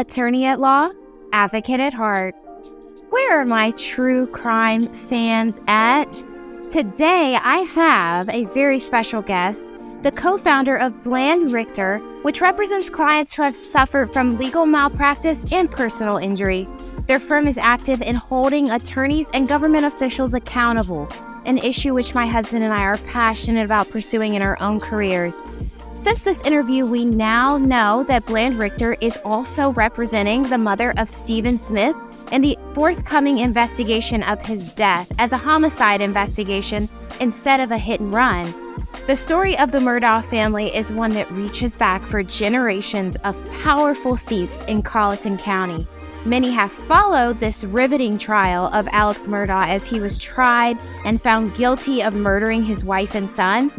attorney at law, advocate at heart. Where are my true crime fans at? Today, I have a very special guest, the co founder of Bland Richter, which represents clients who have suffered from legal malpractice and personal injury. Their firm is active in holding attorneys and government officials accountable, an issue which my husband and I are passionate about pursuing in our own careers. Since this interview, we now know that Bland Richter is also representing the mother of Stephen Smith in the forthcoming investigation of his death as a homicide investigation instead of a hit and run. The story of the Murdaugh family is one that reaches back for generations of powerful seats in Colleton County. Many have followed this riveting trial of Alex Murdaugh as he was tried and found guilty of murdering his wife and son.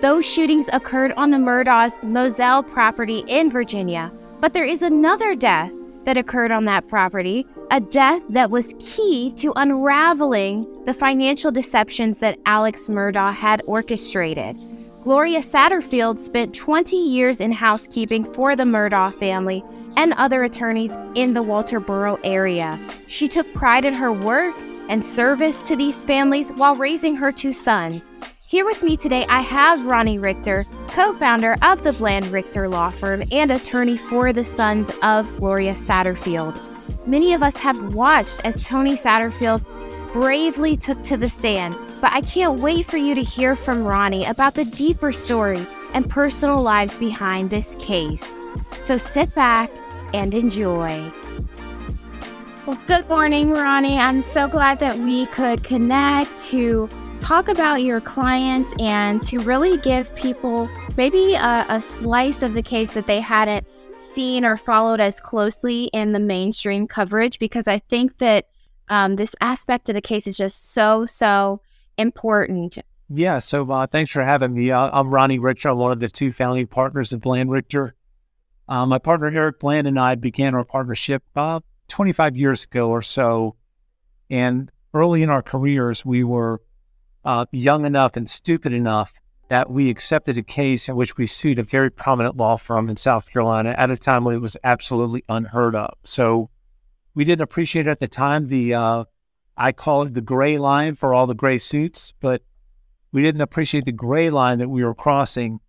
Those shootings occurred on the Murdaugh's Moselle property in Virginia. But there is another death that occurred on that property, a death that was key to unraveling the financial deceptions that Alex Murdaugh had orchestrated. Gloria Satterfield spent 20 years in housekeeping for the Murdaugh family and other attorneys in the Walterboro area. She took pride in her work and service to these families while raising her two sons. Here with me today, I have Ronnie Richter, co founder of the Bland Richter Law Firm and attorney for the sons of Gloria Satterfield. Many of us have watched as Tony Satterfield bravely took to the stand, but I can't wait for you to hear from Ronnie about the deeper story and personal lives behind this case. So sit back and enjoy. Well, good morning, Ronnie. I'm so glad that we could connect to talk about your clients and to really give people maybe a, a, slice of the case that they hadn't seen or followed as closely in the mainstream coverage because I think that um, this aspect of the case is just so, so important. Yeah. So uh, thanks for having me. Uh, I'm Ronnie Richter. I'm one of the two founding partners of Bland Richter. Uh, my partner Eric Bland and I began our partnership uh, 25 years ago or so. And early in our careers, we were uh, young enough and stupid enough that we accepted a case in which we sued a very prominent law firm in South Carolina at a time when it was absolutely unheard of. So we didn't appreciate at the time the, uh, I call it the gray line for all the gray suits, but we didn't appreciate the gray line that we were crossing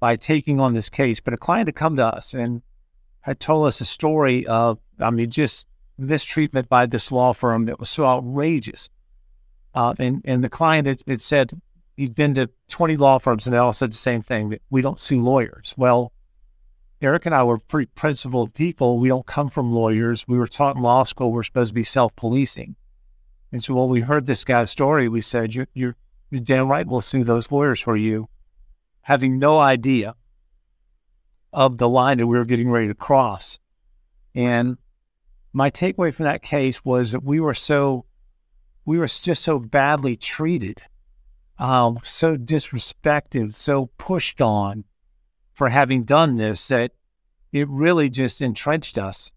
by taking on this case. But a client had come to us and had told us a story of, I mean, just mistreatment by this law firm that was so outrageous uh, and, and the client had, had, said he'd been to 20 law firms and they all said the same thing that we don't sue lawyers. Well, Eric and I were pretty principled people. We don't come from lawyers. We were taught in law school we're supposed to be self policing. And so when we heard this guy's story, we said, you're, you're, you're damn right, we'll sue those lawyers for you, having no idea of the line that we were getting ready to cross. And my takeaway from that case was that we were so we were just so badly treated, um, so disrespected, so pushed on for having done this that it really just entrenched us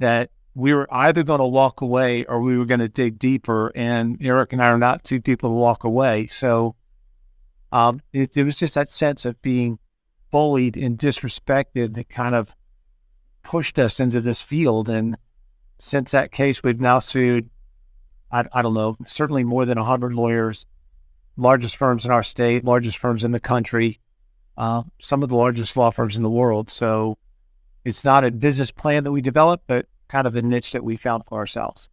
that we were either going to walk away or we were going to dig deeper. And Eric and I are not two people to walk away. So um, it, it was just that sense of being bullied and disrespected that kind of pushed us into this field. And since that case, we've now sued I, I don't know, certainly more than 100 lawyers, largest firms in our state, largest firms in the country, uh, some of the largest law firms in the world. So it's not a business plan that we developed, but kind of a niche that we found for ourselves.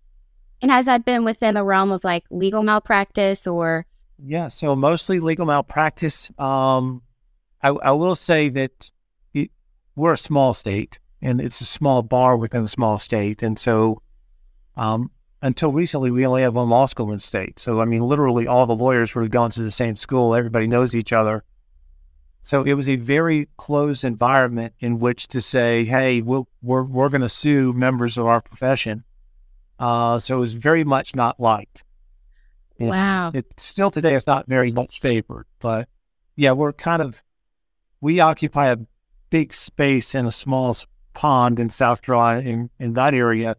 And has that been within the realm of like legal malpractice or? Yeah, so mostly legal malpractice. Um, I, I will say that it, we're a small state and it's a small bar within a small state. And so um, until recently, we only have one law school in state. So, I mean, literally all the lawyers were going to the same school. Everybody knows each other. So it was a very closed environment in which to say, hey, we'll, we're, we're going to sue members of our profession. Uh, so it was very much not liked. Wow. It still today is not very much favored, but yeah, we're kind of, we occupy a big space in a small pond in South Carolina in, in that area.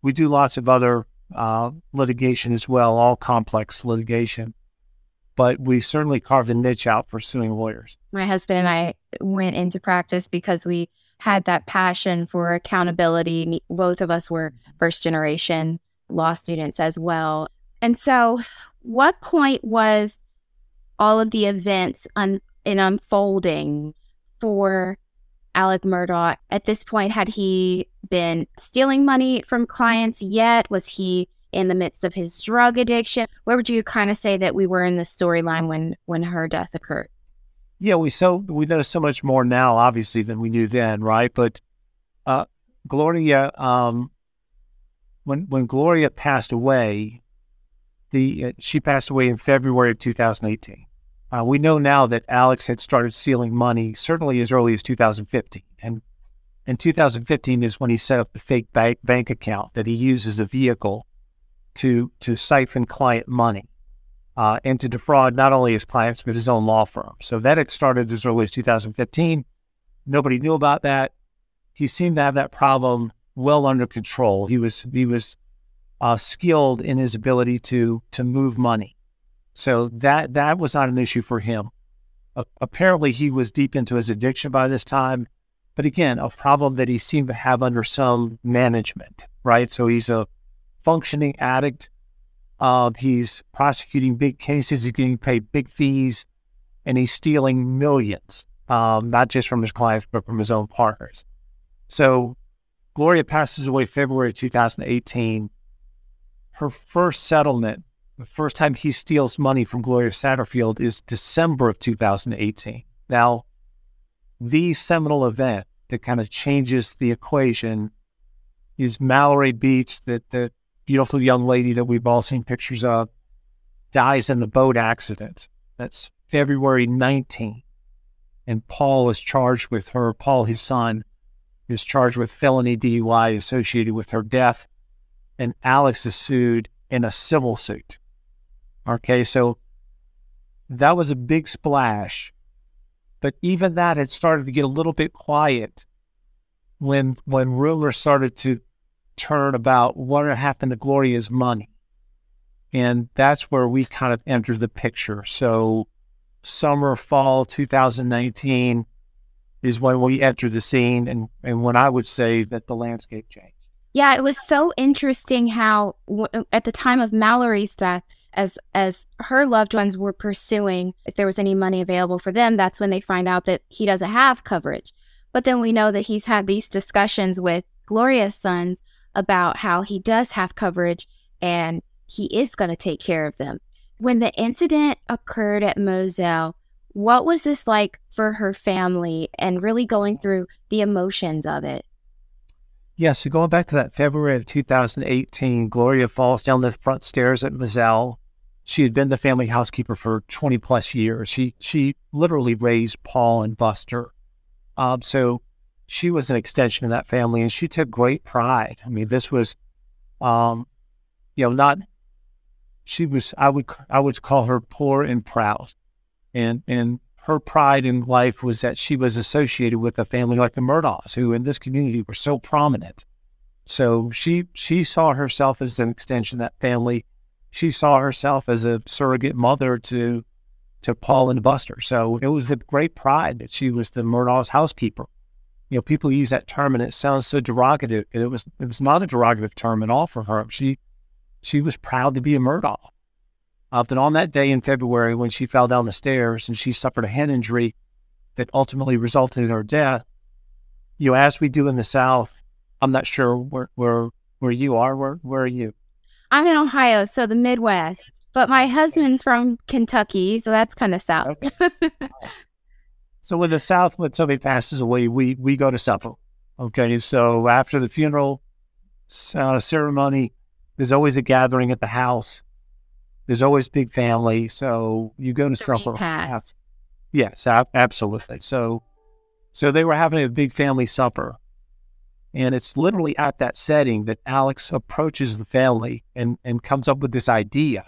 We do lots of other uh, litigation as well, all complex litigation. But we certainly carved a niche out for suing lawyers. My husband and I went into practice because we had that passion for accountability. Both of us were first generation law students as well. And so, what point was all of the events un- in unfolding for Alec Murdaugh? At this point, had he been stealing money from clients yet? Was he in the midst of his drug addiction? Where would you kind of say that we were in the storyline when when her death occurred? Yeah, we so we know so much more now, obviously, than we knew then, right? But uh, Gloria, um, when when Gloria passed away, the uh, she passed away in February of 2018. Uh, we know now that Alex had started stealing money certainly as early as 2015, and in 2015 is when he set up the fake bank bank account that he used as a vehicle to to siphon client money uh, and to defraud not only his clients but his own law firm. So that had started as early as 2015. Nobody knew about that. He seemed to have that problem well under control. He was he was uh, skilled in his ability to to move money, so that that was not an issue for him. Uh, apparently, he was deep into his addiction by this time, but again, a problem that he seemed to have under some management. Right, so he's a functioning addict. Uh, he's prosecuting big cases. He's getting paid big fees, and he's stealing millions, um, not just from his clients but from his own partners. So Gloria passes away February 2018. Her first settlement, the first time he steals money from Gloria Satterfield, is December of 2018. Now, the seminal event that kind of changes the equation is Mallory Beach, that the beautiful young lady that we've all seen pictures of, dies in the boat accident. That's February 19. And Paul is charged with her, Paul, his son, is charged with felony DUI associated with her death, and Alex is sued in a civil suit. Okay, so that was a big splash. But even that had started to get a little bit quiet when when rumors started to turn about what happened to Gloria's money. And that's where we kind of entered the picture. So summer, fall 2019, is when we enter the scene and, and when I would say that the landscape changed. Yeah, it was so interesting how w- at the time of Mallory's death, as as her loved ones were pursuing if there was any money available for them, that's when they find out that he doesn't have coverage. But then we know that he's had these discussions with Gloria's sons about how he does have coverage and he is going to take care of them. When the incident occurred at Moselle, what was this like for her family and really going through the emotions of it? Yeah, so going back to that February of 2018, Gloria falls down the front stairs at Moselle. She had been the family housekeeper for 20 plus years. She she literally raised Paul and Buster. Um, so she was an extension of that family and she took great pride. I mean, this was, um, you know, not, she was, I would, I would call her poor and proud and and her pride in life was that she was associated with a family like the Murdaughs, who in this community were so prominent. So she she saw herself as an extension of that family. She saw herself as a surrogate mother to to Paul and Buster. So it was with great pride that she was the Murdaugh's housekeeper. You know, people use that term and it sounds so derogative. And it was it was not a derogative term at all for her. She she was proud to be a Murdaugh. Uh, that on that day in February, when she fell down the stairs and she suffered a head injury that ultimately resulted in her death, you know, as we do in the South, I'm not sure where where, where you are. Where where are you? I'm in Ohio, so the Midwest. But my husband's from Kentucky, so that's kind of south. Okay. so in the South, when somebody passes away, we we go to supper. Okay, so after the funeral uh, ceremony, there's always a gathering at the house there's always big family, so you go to supper. Yes, absolutely. So, so they were having a big family supper, and it's literally at that setting that Alex approaches the family and and comes up with this idea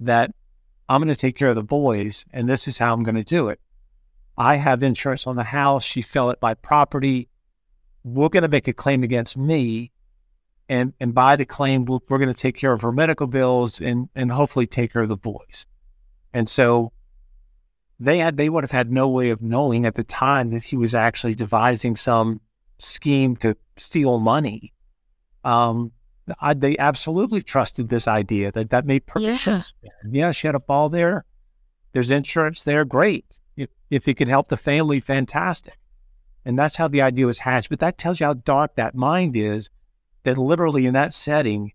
that I'm going to take care of the boys, and this is how I'm going to do it. I have insurance on the house. She fell at my property. We're going to make a claim against me and and by the claim we're, we're going to take care of her medical bills and and hopefully take care of the boys and so they had they would have had no way of knowing at the time that he was actually devising some scheme to steal money. Um, I, they absolutely trusted this idea that that made perfect Yeah. sense. Yeah, she had a ball there. There's insurance there. Great. If if it could help the family, fantastic. And that's how the idea was hatched. But that tells you how dark that mind is. That literally in that setting,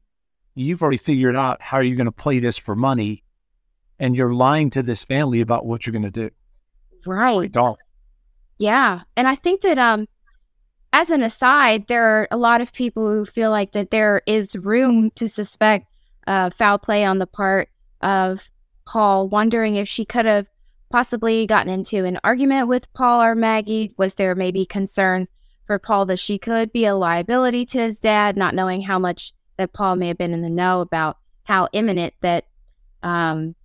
you've already figured out how you're going to play this for money, and you're lying to this family about what you're going to do. Right. Dark. Yeah. And I think that um as an aside, there are a lot of people who feel like that there is room to suspect uh, foul play on the part of Paul, wondering if she could have possibly gotten into an argument with Paul or Maggie. Was there maybe concerns for Paul that she could be a liability to his dad, not knowing how much that Paul may have been in the know about how imminent that um,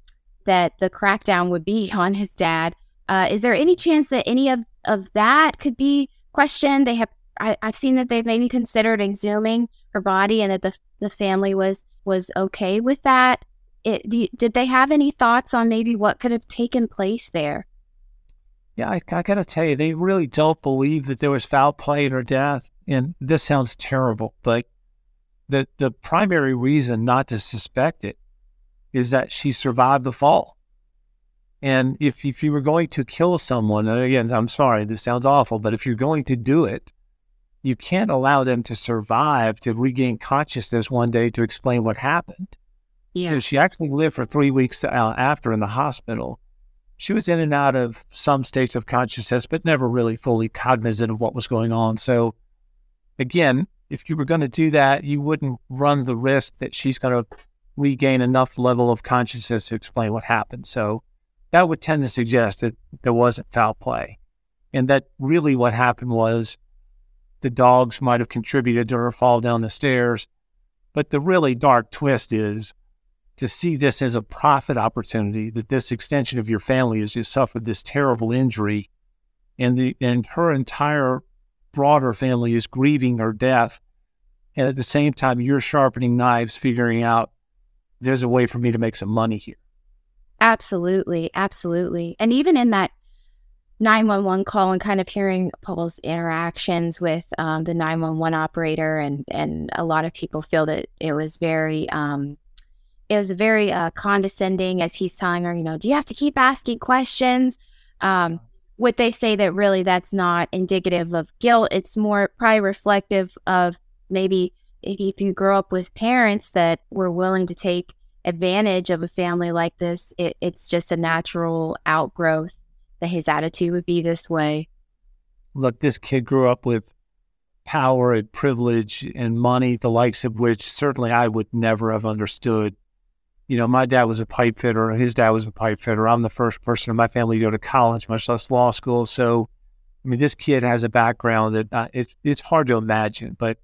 that the crackdown would be on his dad. Uh, is there any chance that any of, of that could be questioned? They have I, I've seen that they've maybe considered exhuming her body and that the the family was was okay with that. It, do did they have any thoughts on maybe what could have taken place there? Yeah, I, I got to tell you, they really don't believe that there was foul play in her death. And this sounds terrible, but the the primary reason not to suspect it is that she survived the fall. And if if you were going to kill someone, and again, I'm sorry, this sounds awful, but if you're going to do it, you can't allow them to survive to regain consciousness one day to explain what happened. So she actually lived for three weeks uh, after in the hospital. She was in and out of some states of consciousness, but never really fully cognizant of what was going on. So, again, if you were going to do that, you wouldn't run the risk that she's going to regain enough level of consciousness to explain what happened. So, that would tend to suggest that there wasn't foul play. And that really what happened was the dogs might have contributed to her fall down the stairs. But the really dark twist is to see this as a profit opportunity that this extension of your family has just suffered this terrible injury and the and her entire broader family is grieving her death and at the same time you're sharpening knives figuring out there's a way for me to make some money here Absolutely, absolutely. And even in that 911 call and kind of hearing Paul's interactions with um, the 911 operator and and a lot of people feel that it was very um, it was very uh, condescending as he's telling her, you know, do you have to keep asking questions? Um, would they say that really that's not indicative of guilt? It's more probably reflective of maybe if, you grow up with parents that were willing to take advantage of a family like this, it, it's just a natural outgrowth that his attitude would be this way. look this kid grew up with power and privilege and money the likes of which certainly I would never have understood you know, my dad was a pipe fitter, his dad was a pipe fitter. I'm the first person in my family to go to college, much less law school. So, I mean, this kid has a background that uh, it's it's hard to imagine, but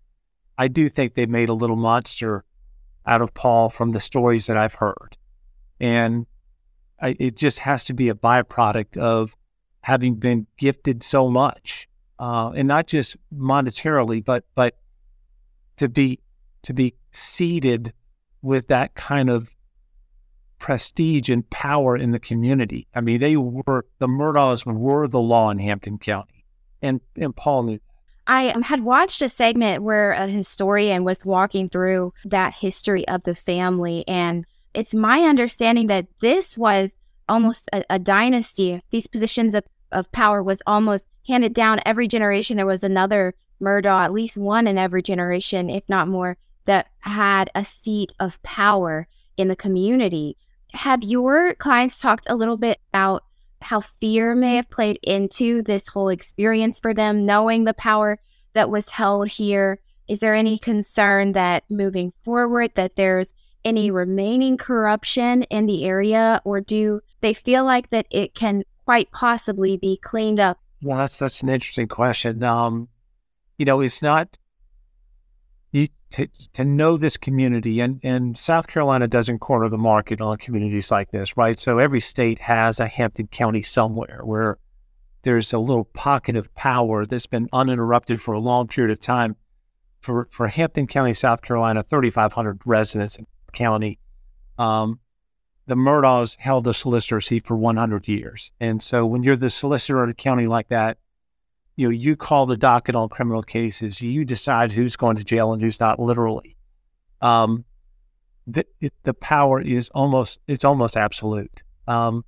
I do think they made a little monster out of Paul from the stories that I've heard, and I, it just has to be a byproduct of having been gifted so much, uh, and not just monetarily, but but to be to be seated with that kind of prestige and power in the community. I mean, they were the Murdaughs were the law in Hampton County, and and Paul knew. I um, had watched a segment where a historian was walking through that history of the family, and it's my understanding that this was almost a, a dynasty. These positions of, of power was almost handed down every generation. There was another Murdaugh, at least one in every generation, if not more, that had a seat of power in the community. Have your clients talked a little bit about how fear may have played into this whole experience for them, knowing the power that was held here? Is there any concern that moving forward that there's any remaining corruption in the area, or do they feel like that it can quite possibly be cleaned up? Well, that's that's an interesting question. Um, you know, it's not you to, to know this community, and and South Carolina doesn't corner the market on communities like this, right? So every state has a Hampton County somewhere where there's a little pocket of power that's been uninterrupted for a long period of time. For for Hampton County, South Carolina, 3,500 residents county. Um, the Murdaughs held the solicitor seat for 100 years. And so when you're the solicitor of a county like that, you know, you call the docket on criminal cases, you decide who's going to jail and who's not literally. Um, the, it, the power is almost, it's almost absolute. Um,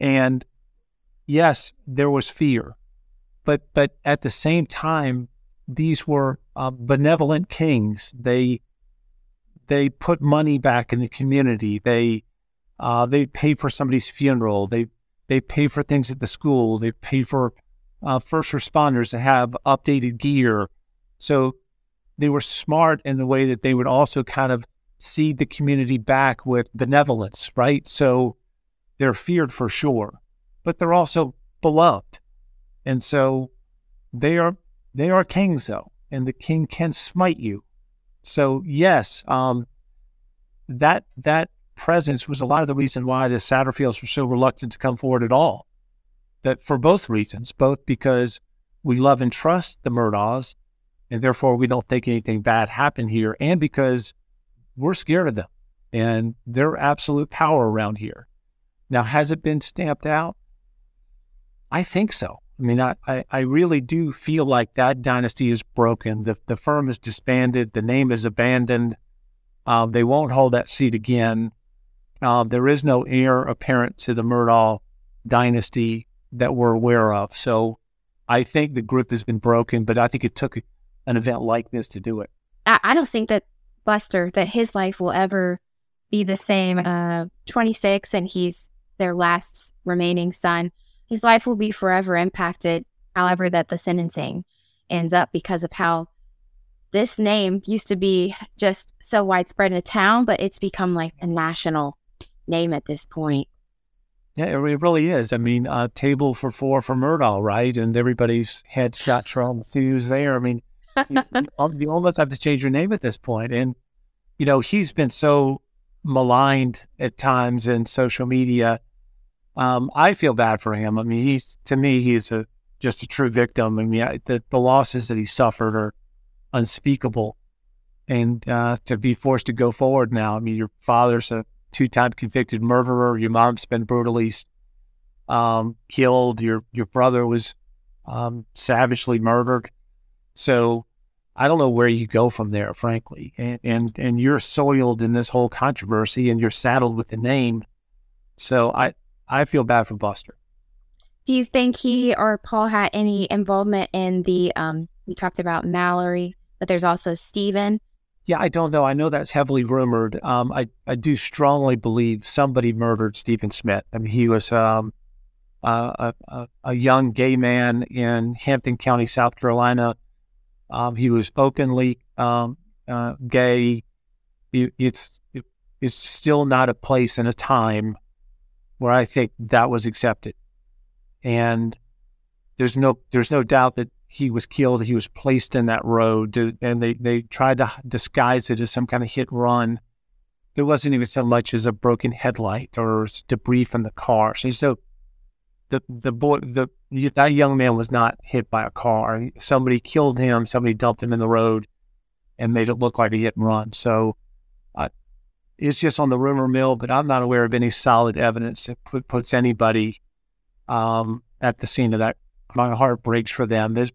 and yes, there was fear, but, but at the same time, these were uh, benevolent kings. They, they put money back in the community. They uh, they pay for somebody's funeral. They they pay for things at the school. They pay for uh, first responders to have updated gear. So they were smart in the way that they would also kind of seed the community back with benevolence, right? So they're feared for sure, but they're also beloved, and so they are they are kings though, and the king can smite you so yes, um, that that presence was a lot of the reason why the Satterfields were so reluctant to come forward at all. That for both reasons, both because we love and trust the Murdaughs, and therefore we don't think anything bad happened here, and because we're scared of them and their absolute power around here. Now, has it been stamped out? I think so. I mean, I, I, really do feel like that dynasty is broken. The, the firm is disbanded, the name is abandoned. Um, they won't hold that seat again. Um, there is no heir apparent to the Murdaugh dynasty that we're aware of. So I think the grip has been broken, but I think it took an event like this to do it. I, I don't think that Buster, that his life will ever be the same. Uh, 26, and he's their last remaining son his life will be forever impacted, however, that the sentencing ends up because of how this name used to be just so widespread in a town, but it's become like a national name at this point. Yeah, it really is. I mean, uh, table for four for Murdaugh, right? And everybody's head shot see who's there. I mean, you, you almost have to change your name at this point. And, you know, he's been so maligned at times in social media um, I feel bad for him. I mean, he's to me, he's a just a true victim. I mean, the, the losses that he suffered are unspeakable, and uh, to be forced to go forward now. I mean, your father's a two-time convicted murderer. Your mom's been brutally um, killed. Your your brother was um, savagely murdered. So I don't know where you go from there, frankly. And, and and you're soiled in this whole controversy, and you're saddled with the name. So I I feel bad for Buster. Do you think he or Paul had any involvement in the? Um, we talked about Mallory, but there's also Stephen. Yeah, I don't know. I know that's heavily rumored. Um, I I do strongly believe somebody murdered Stephen Smith. I mean, he was um, a, a, a young gay man in Hampton County, South Carolina. Um, he was openly um, uh, gay. It, it's it, it's still not a place and a time where I think that was accepted. And there's no there's no doubt that he was killed. He was placed in that road, to, and they they tried to disguise it as some kind of hit and run. There wasn't even so much as a broken headlight or debris from the car. So, so the the boy the that young man was not hit by a car. Somebody killed him. Somebody dumped him in the road and made it look like a hit and run. So it's just on the rumor mill, but I'm not aware of any solid evidence that put, puts anybody um, at the scene of that. My heart breaks for them. His,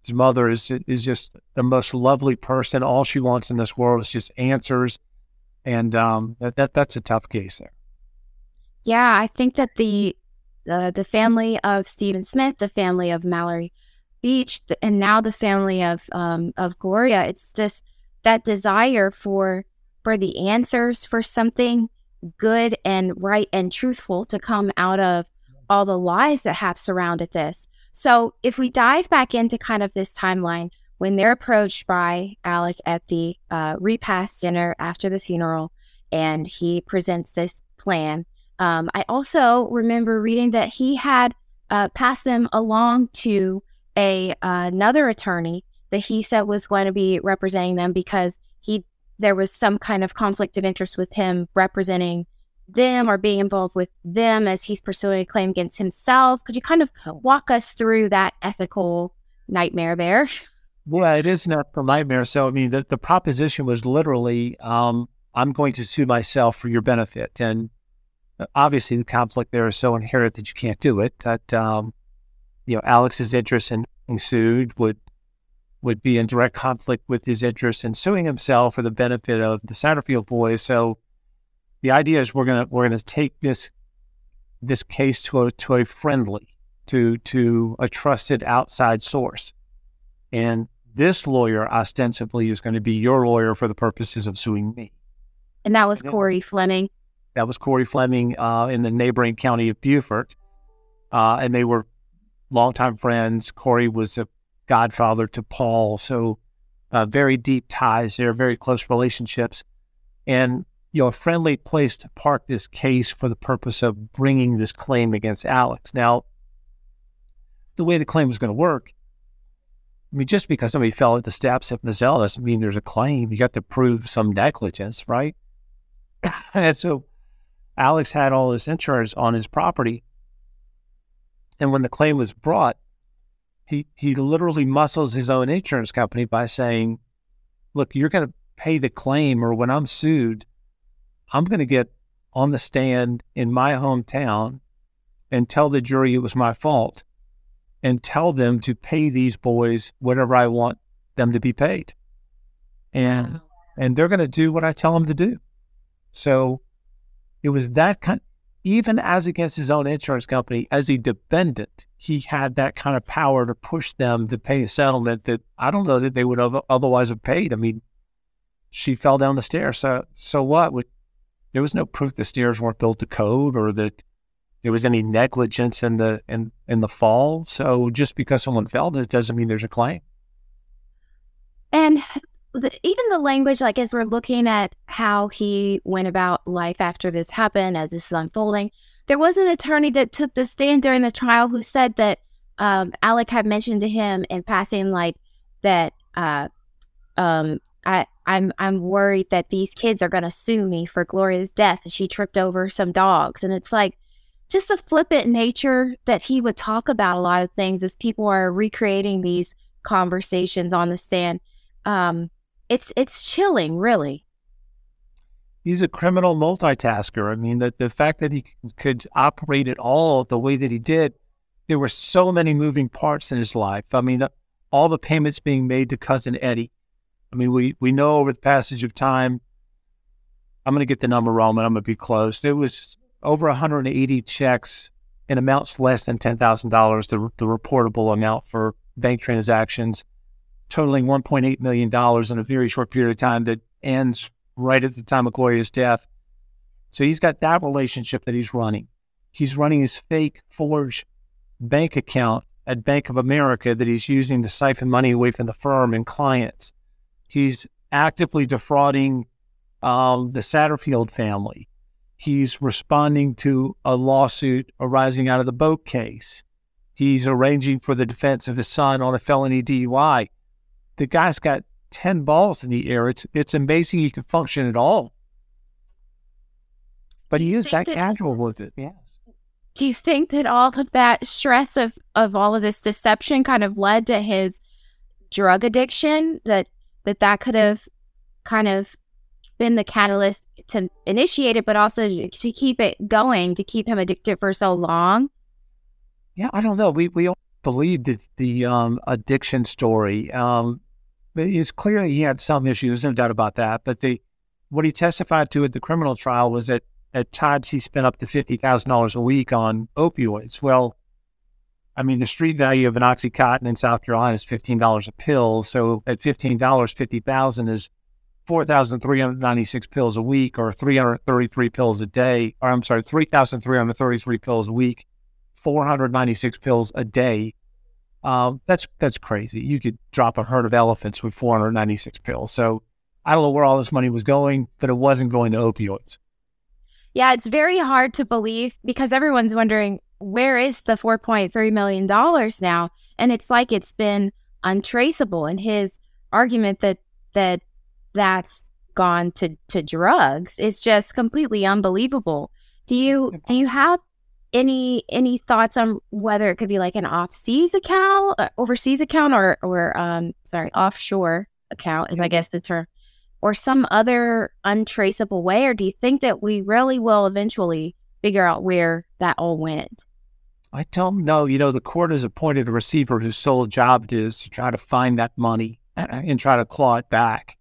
his mother is is just the most lovely person. All she wants in this world is just answers, and um, that, that that's a tough case there. Yeah, I think that the the the family of Stephen Smith, the family of Mallory Beach, and now the family of um, of Gloria. It's just that desire for for the answers for something good and right and truthful to come out of all the lies that have surrounded this. So, if we dive back into kind of this timeline, when they're approached by Alec at the uh, repast dinner after the funeral, and he presents this plan, um, I also remember reading that he had uh, passed them along to a uh, another attorney that he said was going to be representing them because he there was some kind of conflict of interest with him representing them or being involved with them as he's pursuing a claim against himself. Could you kind of walk us through that ethical nightmare there? Well, it is an ethical nightmare. So, I mean, the, the proposition was literally um, I'm going to sue myself for your benefit. And uh, obviously, the conflict there is so inherent that you can't do it. That um, you know, Alex's interest in being sued would would be in direct conflict with his interest in suing himself for the benefit of the Satterfield boys. So the idea is we're gonna we're gonna take this this case to a to a friendly to to a trusted outside source, and this lawyer ostensibly is going to be your lawyer for the purposes of suing me. And that was Corey Fleming. That was Corey Fleming uh, in the neighboring county of Beaufort, uh, and they were longtime friends. Corey was a godfather to Paul, so uh, very deep ties there, very close relationships, and you know a friendly place to park this case for the purpose of bringing this claim against Alex. Now, the way the claim was going to work, I mean, just because somebody fell at the steps of Moselle doesn't mean there's a claim. You got to prove some negligence, right? and so Alex had all this insurance on his property. And when the claim was brought, he, he literally muscles his own insurance company by saying, Look, you're going to pay the claim, or when I'm sued, I'm going to get on the stand in my hometown and tell the jury it was my fault and tell them to pay these boys whatever I want them to be paid. And and they're going to do what I tell them to do. So it was that kind even as against his own insurance company as a defendant, he had that kind of power to push them to pay a settlement that I don't know that they would have otherwise have paid. I mean, she fell down the stairs. So so what? There was no proof the stairs weren't built to code or that there was any negligence in the in in the fall. So just because someone fell, it doesn't mean there's a claim. And the, even the language, like as we're looking at how he went about life after this happened, as this is unfolding, there was an attorney that took the stand during the trial who said that um, Alec had mentioned to him in passing, like that uh, um, I, I'm I'm worried that these kids are going to sue me for Gloria's death. She tripped over some dogs, and it's like just the flippant nature that he would talk about a lot of things as people are recreating these conversations on the stand. Um, it's it's chilling, really. He's a criminal multitasker. I mean, the, the fact that he could operate it all the way that he did, there were so many moving parts in his life. I mean, the, all the payments being made to cousin Eddie. I mean, we, we know over the passage of time, I'm going to get the number wrong, but I'm going to be close. It was over 180 checks in amounts less than $10,000, the, the reportable amount for bank transactions, totaling $1.8 million in a very short period of time that ends right at the time of Gloria's death. So he's got that relationship that he's running. He's running his fake forged bank account at Bank of America that he's using to siphon money away from the firm and clients. He's actively defrauding um, the Satterfield family. He's responding to a lawsuit arising out of the boat case. He's arranging for the defense of his son on a felony DUI. The guy's got 10 balls in the air. It's, it's amazing he can function at all. But he is that, that casual with it. Yes. Do you think that all of that stress of, of all of this deception kind of led to his drug addiction? That that that could have kind of been the catalyst to initiate it, but also to keep it going, to keep him addicted for so long? Yeah, I don't know. We we all believed that the um, addiction story. Um, it's clear he had some issues, no doubt about that. But the what he testified to at the criminal trial was that at times he spent up to fifty thousand dollars a week on opioids. Well, I mean, the street value of an OxyContin in South Carolina is fifteen dollars a pill. So at fifteen dollars, fifty thousand is 4,396 pills a week or 333 pills a day, or I'm sorry, 3,333 pills a week, 496 pills a day. Um, that's that's crazy. You could drop a herd of elephants with 496 pills. So I don't know where all this money was going, but it wasn't going to opioids. Yeah, it's very hard to believe because everyone's wondering where is the 4.3 million dollars now, and it's like it's been untraceable. And his argument that that that's gone to to drugs it's just completely unbelievable do you do you have any any thoughts on whether it could be like an offseas account uh, overseas account or or um sorry offshore account is i guess the term or some other untraceable way? Or do you think that we really will eventually figure out where that all went? I don't know. You know, the court has appointed a receiver whose sole job it is to try to find that money and try to claw it back.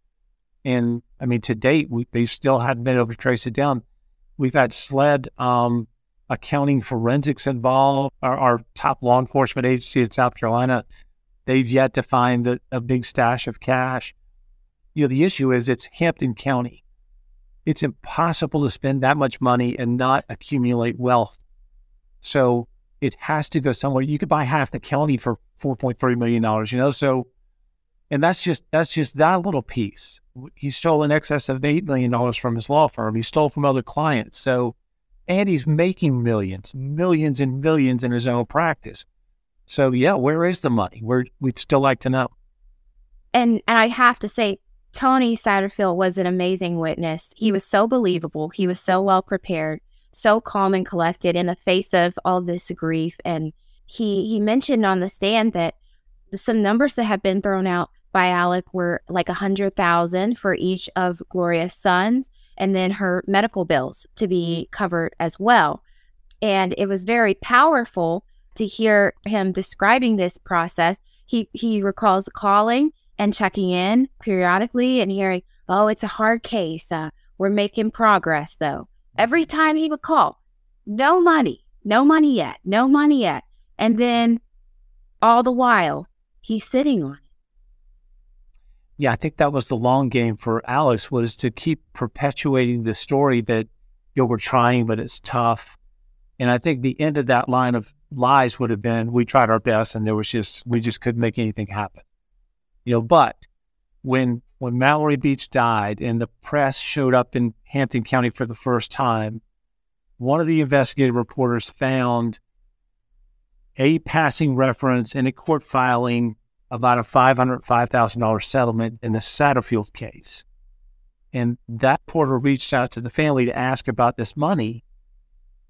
And I mean, to date, we, they still hadn't been able to trace it down. We've had SLED um, accounting forensics involved. Our, our, top law enforcement agency in South Carolina, they've yet to find the, a big stash of cash. You know, the issue is it's Hampton County. It's impossible to spend that much money and not accumulate wealth. So it has to go somewhere. You could buy half the county for four point three million dollars. You know, so and that's just that's just that little piece. He stole in excess of eight million dollars from his law firm. He stole from other clients. So, and he's making millions, millions and millions in his own practice. So, yeah, where is the money? We'd still like to know. And and I have to say, Tony Satterfield was an amazing witness. He was so believable. He was so well prepared so calm and collected in the face of all this grief. And he he mentioned on the stand that some numbers that have been thrown out by Alec were like a hundred thousand for each of Gloria's sons, and then her medical bills to be covered as well. And it was very powerful to hear him describing this process. He he recalls calling and checking in periodically and hearing, "Oh, it's a hard case. Uh, we're making progress, though." Every time he would call, no money, no money yet, no money yet. And then all the while, he's sitting on it. Yeah, I think that was the long game for Alex was to keep perpetuating the story that you know we're trying, but it's tough. And I think the end of that line of lies would have been we tried our best and there was just we just couldn't make anything happen. You know, but when when Mallory Beach died and the press showed up in Hampton County for the first time, one of the investigative reporters found a passing reference in a court filing about a $505,000 settlement in the Satterfield case. And that porter reached out to the family to ask about this money.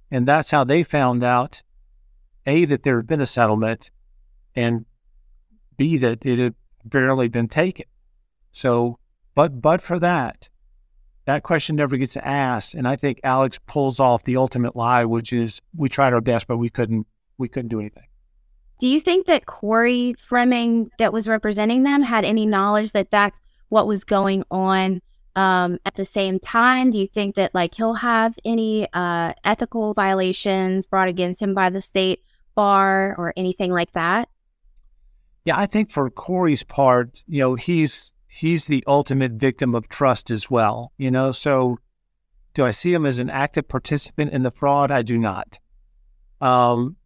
And that's how they found out A, that there had been a settlement, and B, that it had barely been taken. So, but but for that, that question never gets asked, and I think Alex pulls off the ultimate lie, which is we tried our best, but we couldn't we couldn't do anything. Do you think that Corey Fleming, that was representing them, had any knowledge that that's what was going on um, at the same time? Do you think that like he'll have any uh, ethical violations brought against him by the state bar or anything like that? Yeah, I think for Corey's part, you know, he's he's the ultimate victim of trust as well. You know, so do I see him as an active participant in the fraud? I do not. Um,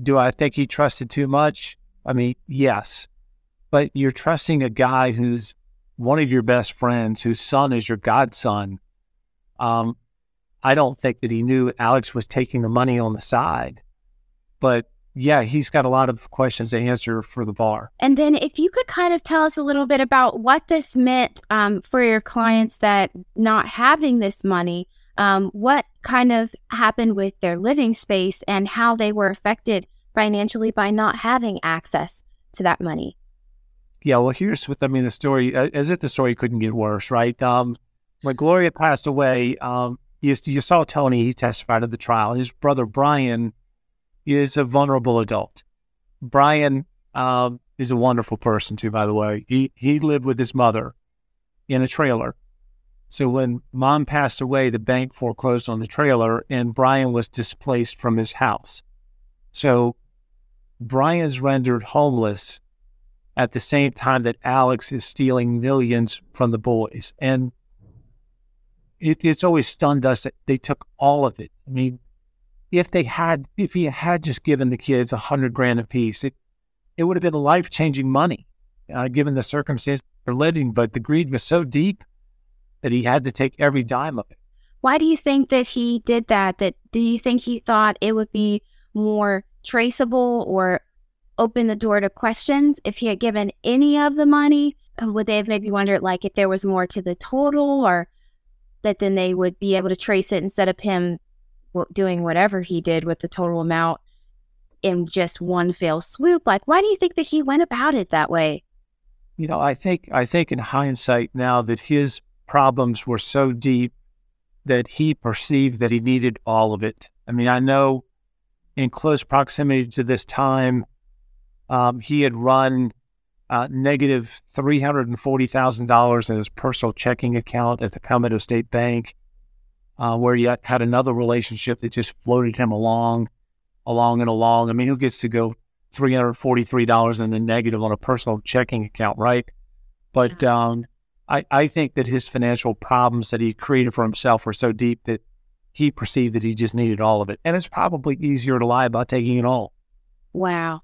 do I think he trusted too much? I mean, yes, but you're trusting a guy who's one of your best friends, whose son is your godson. Um, I don't think that he knew Alex was taking the money on the side, but yeah, he's got a lot of questions to answer for the bar. And then, if you could kind of tell us a little bit about what this meant um, for your clients that not having this money, um, what kind of happened with their living space and how they were affected financially by not having access to that money. Yeah, well, here's what I mean. The story, uh, as if the story couldn't get worse, right? Um, when Gloria passed away, um, you, you saw Tony. He testified at the trial. His brother Brian is a vulnerable adult. Brian um, is a wonderful person too, by the way. He he lived with his mother in a trailer. So when mom passed away, the bank foreclosed on the trailer, and Brian was displaced from his house. So Brian's rendered homeless at the same time that Alex is stealing millions from the boys, and it, it's always stunned us that they took all of it. I mean, if they had, if he had just given the kids a hundred grand apiece, it, it would have been life changing money, uh, given the circumstances they're living. But the greed was so deep that he had to take every dime of it. Why do you think that he did that? That do you think he thought it would be more traceable or open the door to questions if he had given any of the money? Um, would they have maybe wondered like if there was more to the total or that then they would be able to trace it instead of him doing whatever he did with the total amount in just one fell swoop. Like, why do you think that he went about it that way? You know, I think I think in hindsight now that his problems were so deep that he perceived that he needed all of it. I mean, I know in close proximity to this time, um, he had run uh, negative $340,000 in his personal checking account at the Palmetto State Bank, uh, where he had another relationship that just floated him along, along and along. I mean, who gets to go $343 in the negative on a personal checking account, right? But um, I, I think that his financial problems that he created for himself were so deep that he perceived that he just needed all of it. And it's probably easier to lie about taking it all. Wow.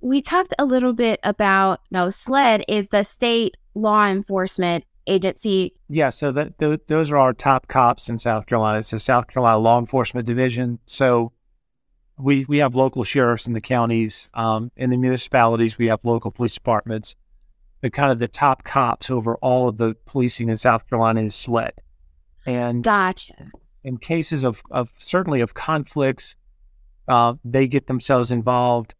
We talked a little bit about no SLED is the state law enforcement agency. Yeah, so that th- those are our top cops in South Carolina. It's the South Carolina Law Enforcement Division. So we we have local sheriffs in the counties, um, in the municipalities. We have local police departments. But kind of the top cops over all of the policing in South Carolina is SLED. And gotcha. In cases of, of certainly of conflicts, uh, they get themselves involved.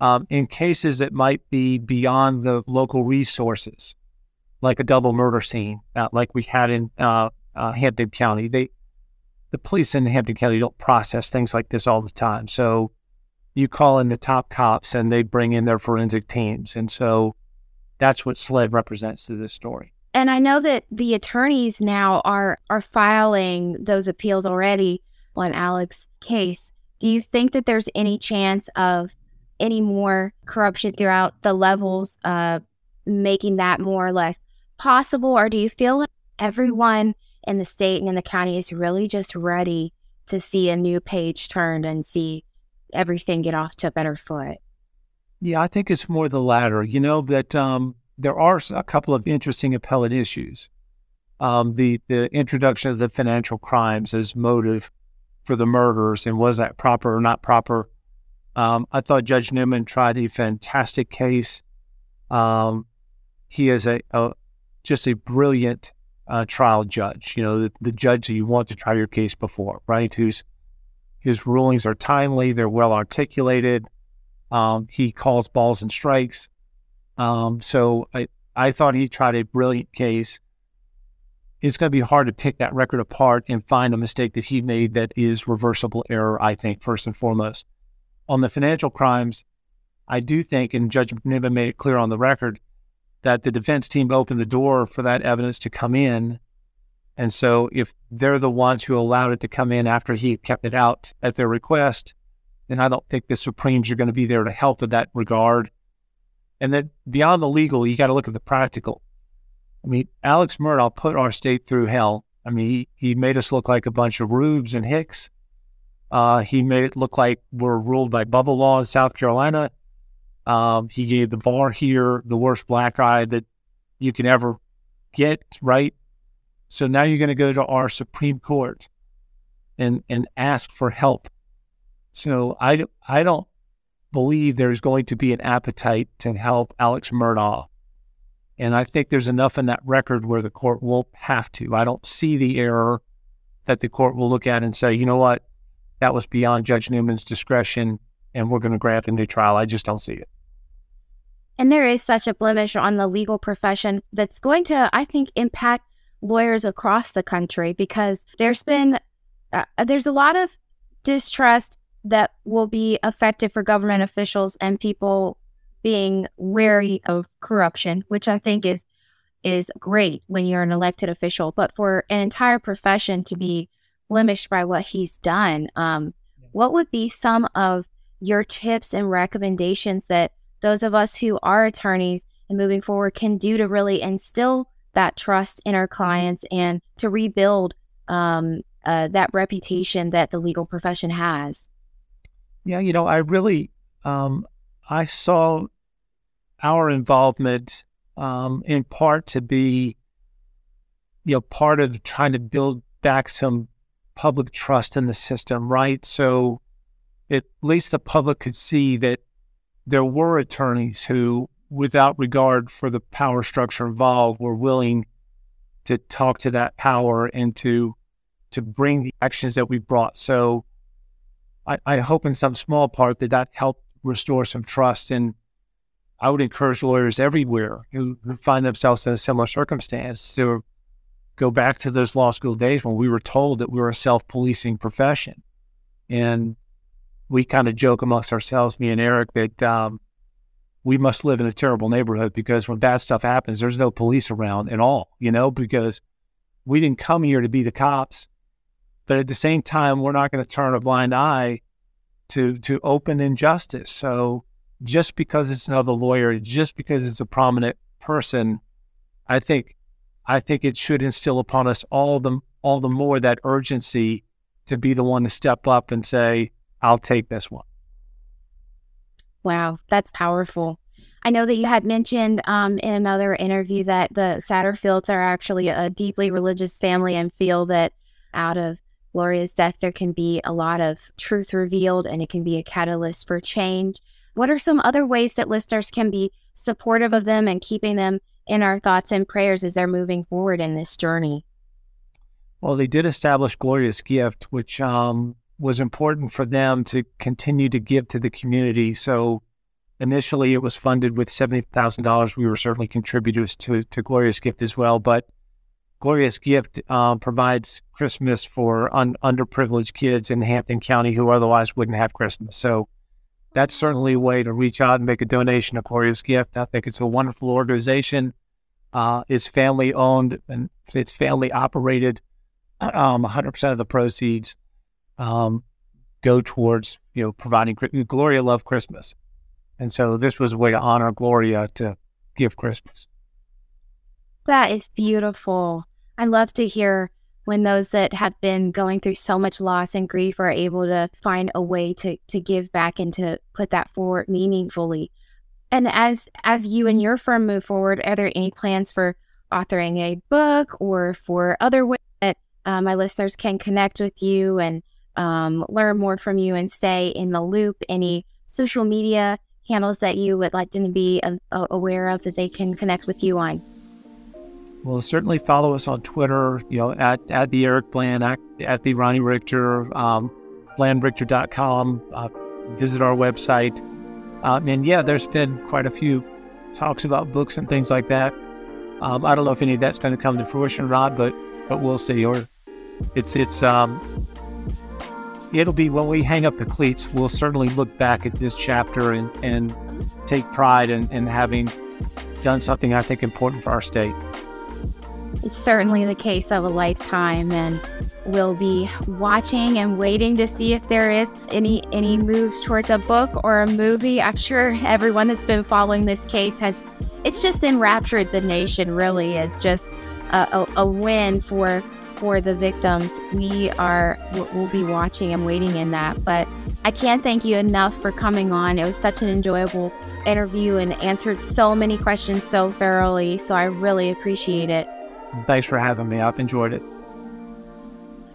Um, in cases that might be beyond the local resources, like a double murder scene, uh, like we had in uh, uh Hampton County, they the police in Hampton County don't process things like this all the time. So you call in the top cops and they bring in their forensic teams. And so that's what SLED represents to this story. And I know that the attorneys now are are filing those appeals already on Alex's case. Do you think that there's any chance of any more corruption throughout the levels, of making that more or less possible? Or do you feel like everyone in the state and in the county is really just ready to see a new page turned and see everything get off to a better foot? Yeah, I think it's more the latter. You know that um, there are a couple of interesting appellate issues. Um, the the introduction of the financial crimes as motive for the murders and was that proper or not proper? Um, I thought Judge Newman tried a fantastic case. Um, he is a, a, just a brilliant uh, trial judge. You know, the, the, judge that you want to try your case before, right? Whose his rulings are timely, they're well articulated. Um, he calls balls and strikes. Um, so I, I thought he tried a brilliant case. It's going to be hard to pick that record apart and find a mistake that he made that is reversible error, I think, first and foremost. On the financial crimes, I do think, and Judge Newman made it clear on the record, that the defense team opened the door for that evidence to come in. And so if they're the ones who allowed it to come in after he kept it out at their request, then I don't think the Supremes are going to be there to help in that regard. And then beyond the legal, you got to look at the practical. I mean, Alex Murdaugh put our state through hell. I mean, he, he made us look like a bunch of rubes and hicks. Uh, he made it look like we're ruled by bubble law in South Carolina. Um, he gave the bar here the worst black eye that you can ever get, right? So now you're going to go to our Supreme Court and, and ask for help. So I, I don't believe there's going to be an appetite to help Alex Murdaugh. And I think there's enough in that record where the court won't have to. I don't see the error that the court will look at and say, you know what, that was beyond Judge Newman's discretion and we're going to grant a new trial. I just don't see it. And there is such a blemish on the legal profession that's going to, I think, impact lawyers across the country because there's been, uh, there's a lot of distrust that will be effective for government officials and people being wary of corruption, which I think is is great when you're an elected official. But for an entire profession to be blemished by what he's done, um, what would be some of your tips and recommendations that those of us who are attorneys and moving forward can do to really instill that trust in our clients and to rebuild um, uh, that reputation that the legal profession has? Yeah, you know, I really, um, I saw our involvement um, in part to be, you know, part of trying to build back some public trust in the system, right? So at least the public could see that there were attorneys who, without regard for the power structure involved, were willing to talk to that power and to to bring the actions that we brought. So I, I hope in some small part that that helped restore some trust. And I would encourage lawyers everywhere who, who find themselves in a similar circumstance to go back to those law school days when we were told that we were a self policing profession. And we kind of joke amongst ourselves, me and Eric, that um, we must live in a terrible neighborhood because when bad stuff happens, there's no police around at all, you know, because we didn't come here to be the cops. But at the same time, we're not going to turn a blind eye to to open injustice. So just because it's another lawyer, just because it's a prominent person, I think I think it should instill upon us all the all the more that urgency to be the one to step up and say, I'll take this one. Wow, that's powerful. I know that you had mentioned um, in another interview that the Satterfields are actually a deeply religious family and feel that out of Gloria's death, there can be a lot of truth revealed and it can be a catalyst for change. What are some other ways that listeners can be supportive of them and keeping them in our thoughts and prayers as they're moving forward in this journey? Well, they did establish Gloria's Gift, which um, was important for them to continue to give to the community. So initially it was funded with $70,000. We were certainly contributors to, to Gloria's Gift as well. But Gloria's Gift uh, provides Christmas for un- underprivileged kids in Hampton County who otherwise wouldn't have Christmas. So that's certainly a way to reach out and make a donation to Gloria's Gift. I think it's a wonderful organization. Uh, it's family owned and it's family operated. Um, 100% of the proceeds um, go towards you know providing Gloria loved Christmas, and so this was a way to honor Gloria to give Christmas. That is beautiful. I love to hear when those that have been going through so much loss and grief are able to find a way to to give back and to put that forward meaningfully. And as as you and your firm move forward, are there any plans for authoring a book or for other ways that uh, my listeners can connect with you and um, learn more from you and stay in the loop? Any social media handles that you would like them to be aware of that they can connect with you on? Well, certainly follow us on Twitter, you know, at, at the Eric Bland, at, at the Ronnie Richter, um, blandrichter.com. Uh, visit our website. Um, and yeah, there's been quite a few talks about books and things like that. Um, I don't know if any of that's going to come to fruition not, but but we'll see. Or it's it's um, it'll be when we hang up the cleats, we'll certainly look back at this chapter and, and take pride in, in having done something I think important for our state. It's certainly the case of a lifetime, and we'll be watching and waiting to see if there is any any moves towards a book or a movie. I'm sure everyone that's been following this case has. It's just enraptured the nation. Really, it's just a, a, a win for for the victims. We are we'll be watching and waiting in that. But I can't thank you enough for coming on. It was such an enjoyable interview and answered so many questions so thoroughly. So I really appreciate it. Thanks for having me. I've enjoyed it.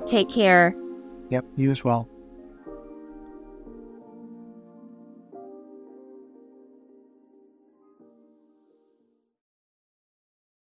Take care. Yep, you as well.